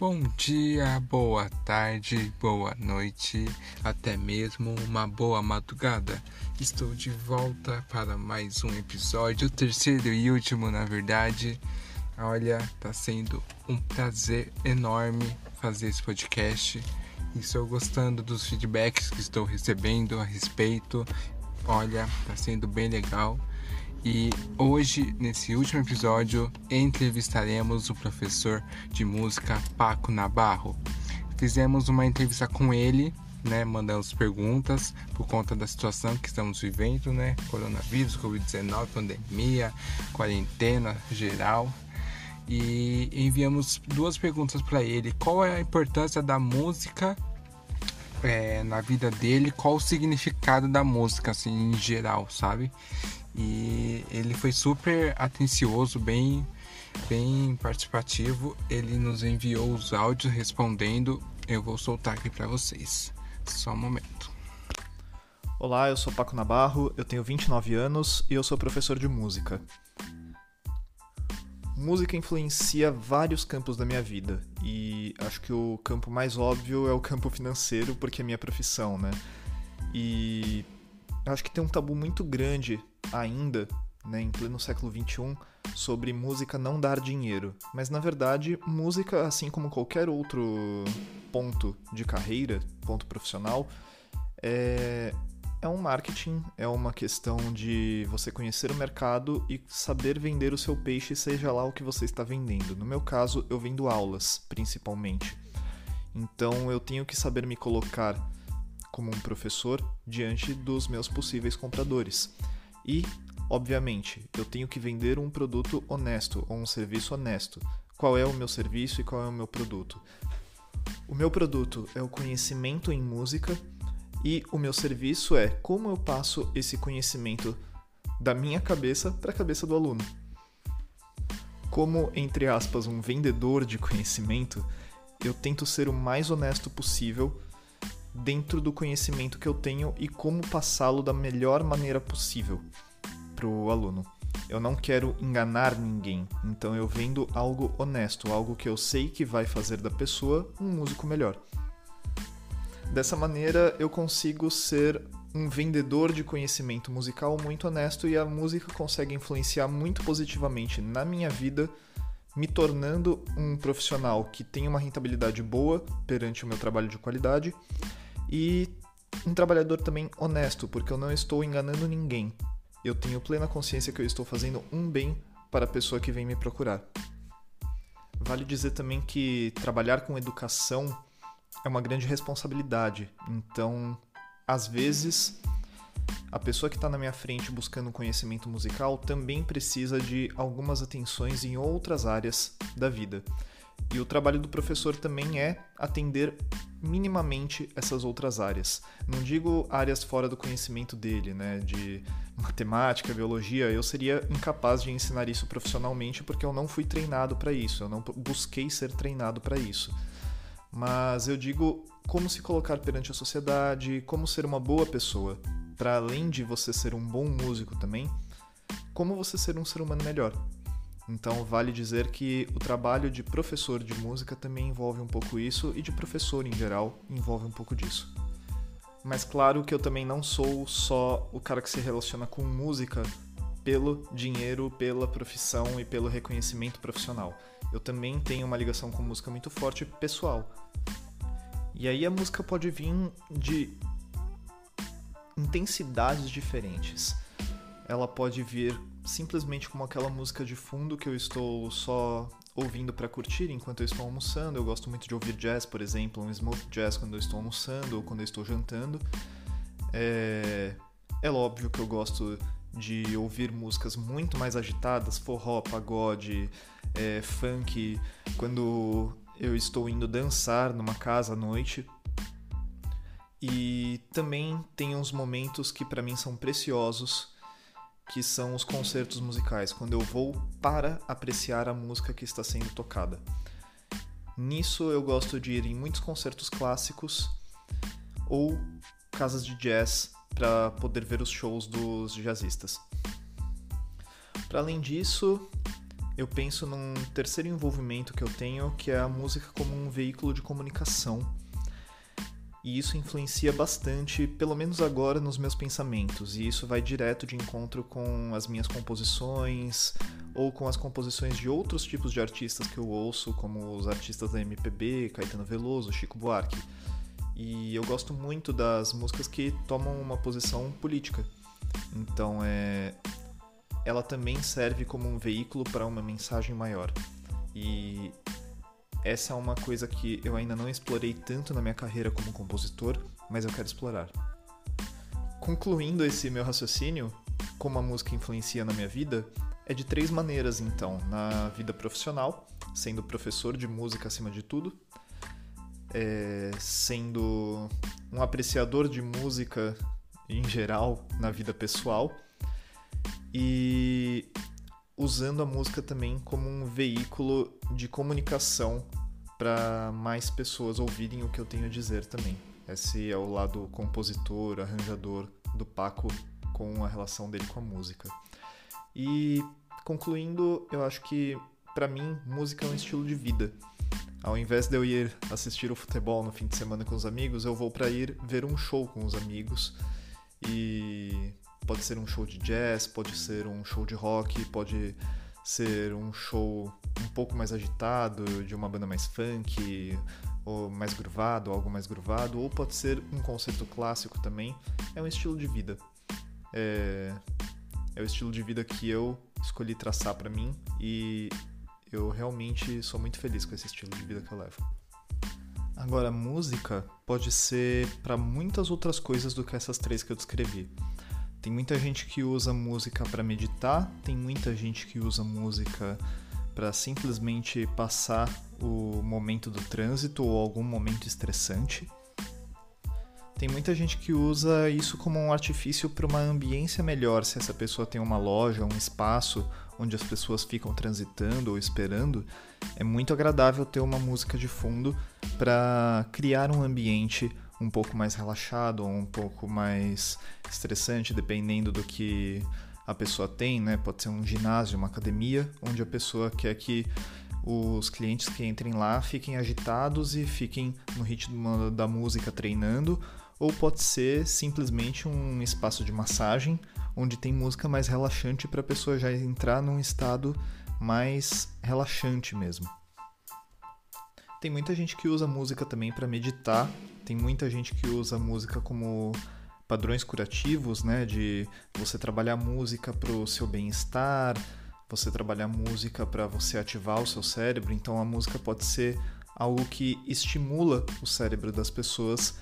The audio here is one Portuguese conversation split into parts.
Bom dia, boa tarde, boa noite, até mesmo uma boa madrugada. Estou de volta para mais um episódio, o terceiro e último, na verdade. Olha, tá sendo um prazer enorme fazer esse podcast. Estou gostando dos feedbacks que estou recebendo a respeito. Olha, tá sendo bem legal. E hoje, nesse último episódio, entrevistaremos o professor de música Paco Nabarro. Fizemos uma entrevista com ele, né, mandamos perguntas por conta da situação que estamos vivendo, né, coronavírus, Covid-19, pandemia, quarentena geral. E enviamos duas perguntas para ele: qual é a importância da música é, na vida dele, qual o significado da música, assim, em geral, sabe? E ele foi super atencioso, bem, bem participativo. Ele nos enviou os áudios respondendo. Eu vou soltar aqui para vocês. Só um momento. Olá, eu sou Paco Nabarro, eu tenho 29 anos e eu sou professor de música. Música influencia vários campos da minha vida e acho que o campo mais óbvio é o campo financeiro, porque é minha profissão, né? E acho que tem um tabu muito grande ainda, né, em pleno século XXI, sobre música não dar dinheiro. Mas na verdade, música, assim como qualquer outro ponto de carreira, ponto profissional, é, é um marketing, é uma questão de você conhecer o mercado e saber vender o seu peixe, seja lá o que você está vendendo. No meu caso, eu vendo aulas, principalmente. Então eu tenho que saber me colocar como um professor diante dos meus possíveis compradores. E, obviamente, eu tenho que vender um produto honesto ou um serviço honesto. Qual é o meu serviço e qual é o meu produto? O meu produto é o conhecimento em música e o meu serviço é como eu passo esse conhecimento da minha cabeça para a cabeça do aluno. Como, entre aspas, um vendedor de conhecimento, eu tento ser o mais honesto possível dentro do conhecimento que eu tenho e como passá-lo da melhor maneira possível para o aluno. Eu não quero enganar ninguém, então eu vendo algo honesto, algo que eu sei que vai fazer da pessoa um músico melhor. Dessa maneira, eu consigo ser um vendedor de conhecimento musical muito honesto e a música consegue influenciar muito positivamente na minha vida, me tornando um profissional que tem uma rentabilidade boa perante o meu trabalho de qualidade e um trabalhador também honesto, porque eu não estou enganando ninguém. Eu tenho plena consciência que eu estou fazendo um bem para a pessoa que vem me procurar. Vale dizer também que trabalhar com educação é uma grande responsabilidade. Então, às vezes, a pessoa que está na minha frente buscando conhecimento musical também precisa de algumas atenções em outras áreas da vida. E o trabalho do professor também é atender minimamente essas outras áreas. Não digo áreas fora do conhecimento dele, né, de matemática, biologia, eu seria incapaz de ensinar isso profissionalmente porque eu não fui treinado para isso, eu não busquei ser treinado para isso. Mas eu digo como se colocar perante a sociedade, como ser uma boa pessoa, para além de você ser um bom músico também, como você ser um ser humano melhor. Então, vale dizer que o trabalho de professor de música também envolve um pouco isso e de professor em geral envolve um pouco disso. Mas claro que eu também não sou só o cara que se relaciona com música pelo dinheiro, pela profissão e pelo reconhecimento profissional. Eu também tenho uma ligação com música muito forte pessoal. E aí a música pode vir de intensidades diferentes. Ela pode vir simplesmente como aquela música de fundo que eu estou só ouvindo para curtir enquanto eu estou almoçando. Eu gosto muito de ouvir jazz, por exemplo, um smooth jazz quando eu estou almoçando ou quando eu estou jantando. É, é óbvio que eu gosto de ouvir músicas muito mais agitadas, forró, pagode, é, funk, quando eu estou indo dançar numa casa à noite. E também tem uns momentos que para mim são preciosos que são os concertos musicais, quando eu vou para apreciar a música que está sendo tocada. Nisso eu gosto de ir em muitos concertos clássicos ou casas de jazz para poder ver os shows dos jazzistas. Para além disso, eu penso num terceiro envolvimento que eu tenho, que é a música como um veículo de comunicação. E isso influencia bastante, pelo menos agora, nos meus pensamentos. E isso vai direto de encontro com as minhas composições ou com as composições de outros tipos de artistas que eu ouço, como os artistas da MPB, Caetano Veloso, Chico Buarque. E eu gosto muito das músicas que tomam uma posição política. Então, é, ela também serve como um veículo para uma mensagem maior. E essa é uma coisa que eu ainda não explorei tanto na minha carreira como compositor, mas eu quero explorar. Concluindo esse meu raciocínio, como a música influencia na minha vida, é de três maneiras então: na vida profissional, sendo professor de música acima de tudo, é, sendo um apreciador de música em geral na vida pessoal e usando a música também como um veículo de comunicação para mais pessoas ouvirem o que eu tenho a dizer também. Esse é o lado compositor, arranjador do Paco com a relação dele com a música. E concluindo, eu acho que para mim música é um estilo de vida. Ao invés de eu ir assistir o futebol no fim de semana com os amigos, eu vou para ir ver um show com os amigos e Pode ser um show de jazz, pode ser um show de rock, pode ser um show um pouco mais agitado, de uma banda mais funk, ou mais groovado, algo mais groovado, ou pode ser um concerto clássico também. É um estilo de vida. É, é o estilo de vida que eu escolhi traçar para mim e eu realmente sou muito feliz com esse estilo de vida que eu levo. Agora, música pode ser para muitas outras coisas do que essas três que eu descrevi. Tem muita gente que usa música para meditar, tem muita gente que usa música para simplesmente passar o momento do trânsito ou algum momento estressante. Tem muita gente que usa isso como um artifício para uma ambiência melhor, se essa pessoa tem uma loja, um espaço onde as pessoas ficam transitando ou esperando, é muito agradável ter uma música de fundo para criar um ambiente um pouco mais relaxado ou um pouco mais estressante, dependendo do que a pessoa tem, né? Pode ser um ginásio, uma academia, onde a pessoa quer que os clientes que entrem lá fiquem agitados e fiquem no ritmo da música treinando, ou pode ser simplesmente um espaço de massagem onde tem música mais relaxante para a pessoa já entrar num estado mais relaxante mesmo. Tem muita gente que usa música também para meditar tem muita gente que usa música como padrões curativos, né? De você trabalhar música para o seu bem-estar, você trabalhar música para você ativar o seu cérebro. Então a música pode ser algo que estimula o cérebro das pessoas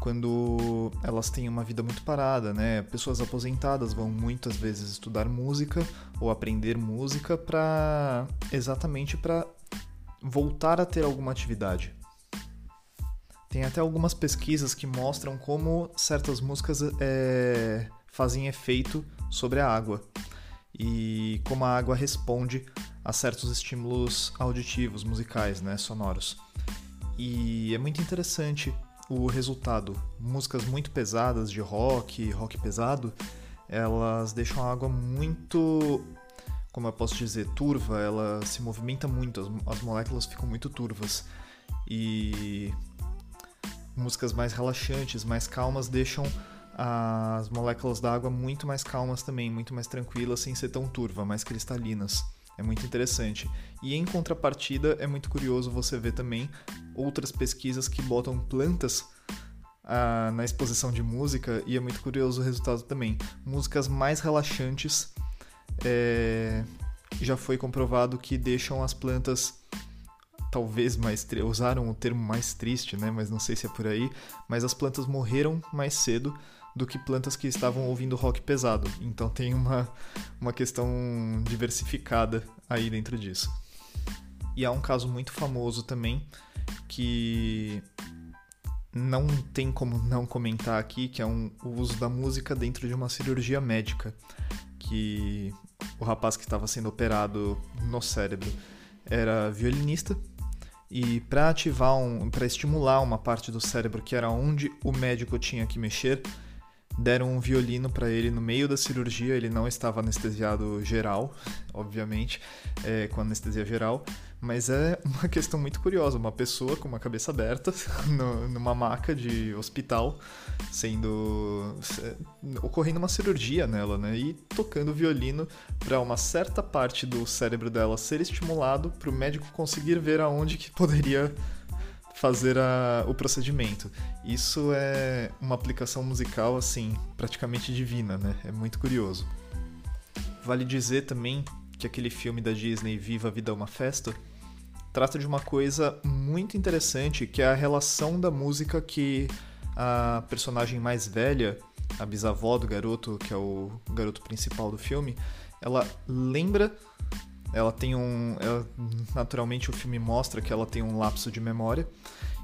quando elas têm uma vida muito parada, né? Pessoas aposentadas vão muitas vezes estudar música ou aprender música para exatamente para voltar a ter alguma atividade. Tem até algumas pesquisas que mostram como certas músicas é, fazem efeito sobre a água e como a água responde a certos estímulos auditivos, musicais, né, sonoros. E é muito interessante o resultado. Músicas muito pesadas de rock, rock pesado, elas deixam a água muito, como eu posso dizer, turva, ela se movimenta muito, as, as moléculas ficam muito turvas. E músicas mais relaxantes, mais calmas, deixam as moléculas d'água muito mais calmas também, muito mais tranquilas, sem ser tão turva, mais cristalinas. É muito interessante. E em contrapartida, é muito curioso você ver também outras pesquisas que botam plantas ah, na exposição de música, e é muito curioso o resultado também. Músicas mais relaxantes é, já foi comprovado que deixam as plantas talvez mais usaram o termo mais triste, né? Mas não sei se é por aí. Mas as plantas morreram mais cedo do que plantas que estavam ouvindo rock pesado. Então tem uma, uma questão diversificada aí dentro disso. E há um caso muito famoso também que não tem como não comentar aqui, que é um, o uso da música dentro de uma cirurgia médica. Que o rapaz que estava sendo operado no cérebro era violinista e para ativar um, para estimular uma parte do cérebro que era onde o médico tinha que mexer, deram um violino para ele no meio da cirurgia. Ele não estava anestesiado geral, obviamente, é, com anestesia geral, mas é uma questão muito curiosa. Uma pessoa com uma cabeça aberta no, numa maca de hospital, sendo ocorrendo uma cirurgia nela, né? E tocando violino para uma certa parte do cérebro dela ser estimulado para o médico conseguir ver aonde que poderia fazer a, o procedimento. Isso é uma aplicação musical, assim, praticamente divina, né? É muito curioso. Vale dizer também que aquele filme da Disney, Viva a Vida é uma Festa, trata de uma coisa muito interessante, que é a relação da música que a personagem mais velha, a bisavó do garoto, que é o garoto principal do filme, ela lembra ela tem um. Ela, naturalmente o filme mostra que ela tem um lapso de memória.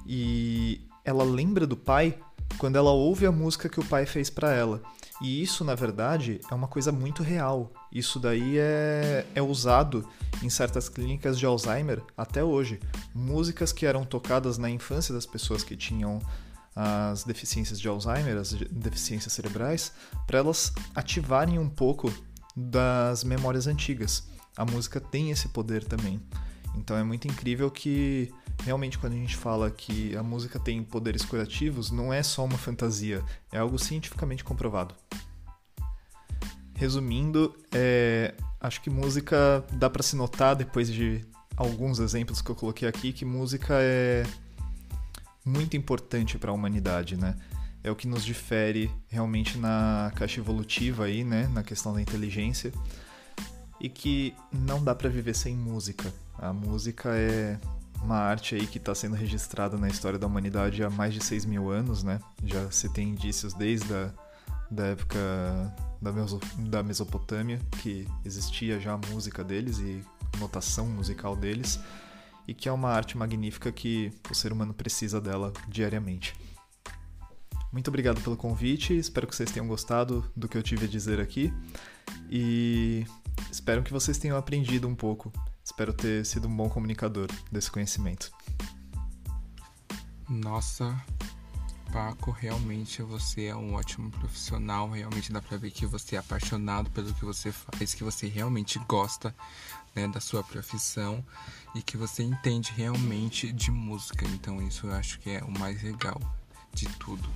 E ela lembra do pai quando ela ouve a música que o pai fez para ela. E isso, na verdade, é uma coisa muito real. Isso daí é, é usado em certas clínicas de Alzheimer até hoje. Músicas que eram tocadas na infância das pessoas que tinham as deficiências de Alzheimer, as deficiências cerebrais, para elas ativarem um pouco das memórias antigas a música tem esse poder também. Então é muito incrível que realmente quando a gente fala que a música tem poderes curativos, não é só uma fantasia, é algo cientificamente comprovado. Resumindo, é, acho que música dá para se notar depois de alguns exemplos que eu coloquei aqui que música é muito importante para a humanidade, né? É o que nos difere realmente na caixa evolutiva aí, né, na questão da inteligência e que não dá para viver sem música. A música é uma arte aí que está sendo registrada na história da humanidade há mais de 6 mil anos, né? Já se tem indícios desde a da época da, Meso, da Mesopotâmia que existia já a música deles e notação musical deles e que é uma arte magnífica que o ser humano precisa dela diariamente. Muito obrigado pelo convite, espero que vocês tenham gostado do que eu tive a dizer aqui e Espero que vocês tenham aprendido um pouco. Espero ter sido um bom comunicador desse conhecimento. Nossa, Paco, realmente você é um ótimo profissional. Realmente dá pra ver que você é apaixonado pelo que você faz, que você realmente gosta né, da sua profissão e que você entende realmente de música. Então, isso eu acho que é o mais legal de tudo.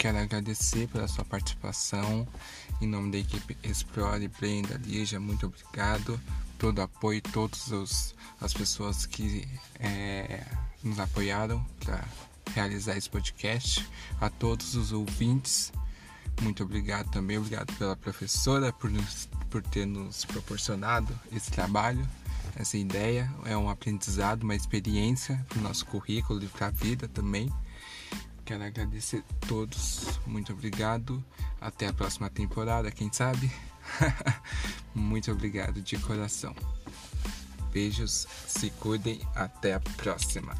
Quero agradecer pela sua participação. Em nome da equipe Explore, Brenda, Lígia, muito obrigado. Todo o apoio, todas as pessoas que é, nos apoiaram para realizar esse podcast. A todos os ouvintes, muito obrigado também. Obrigado pela professora por, nos, por ter nos proporcionado esse trabalho, essa ideia. É um aprendizado, uma experiência para o nosso currículo e para a vida também. Quero agradecer a todos. Muito obrigado. Até a próxima temporada, quem sabe? Muito obrigado de coração. Beijos, se cuidem, até a próxima.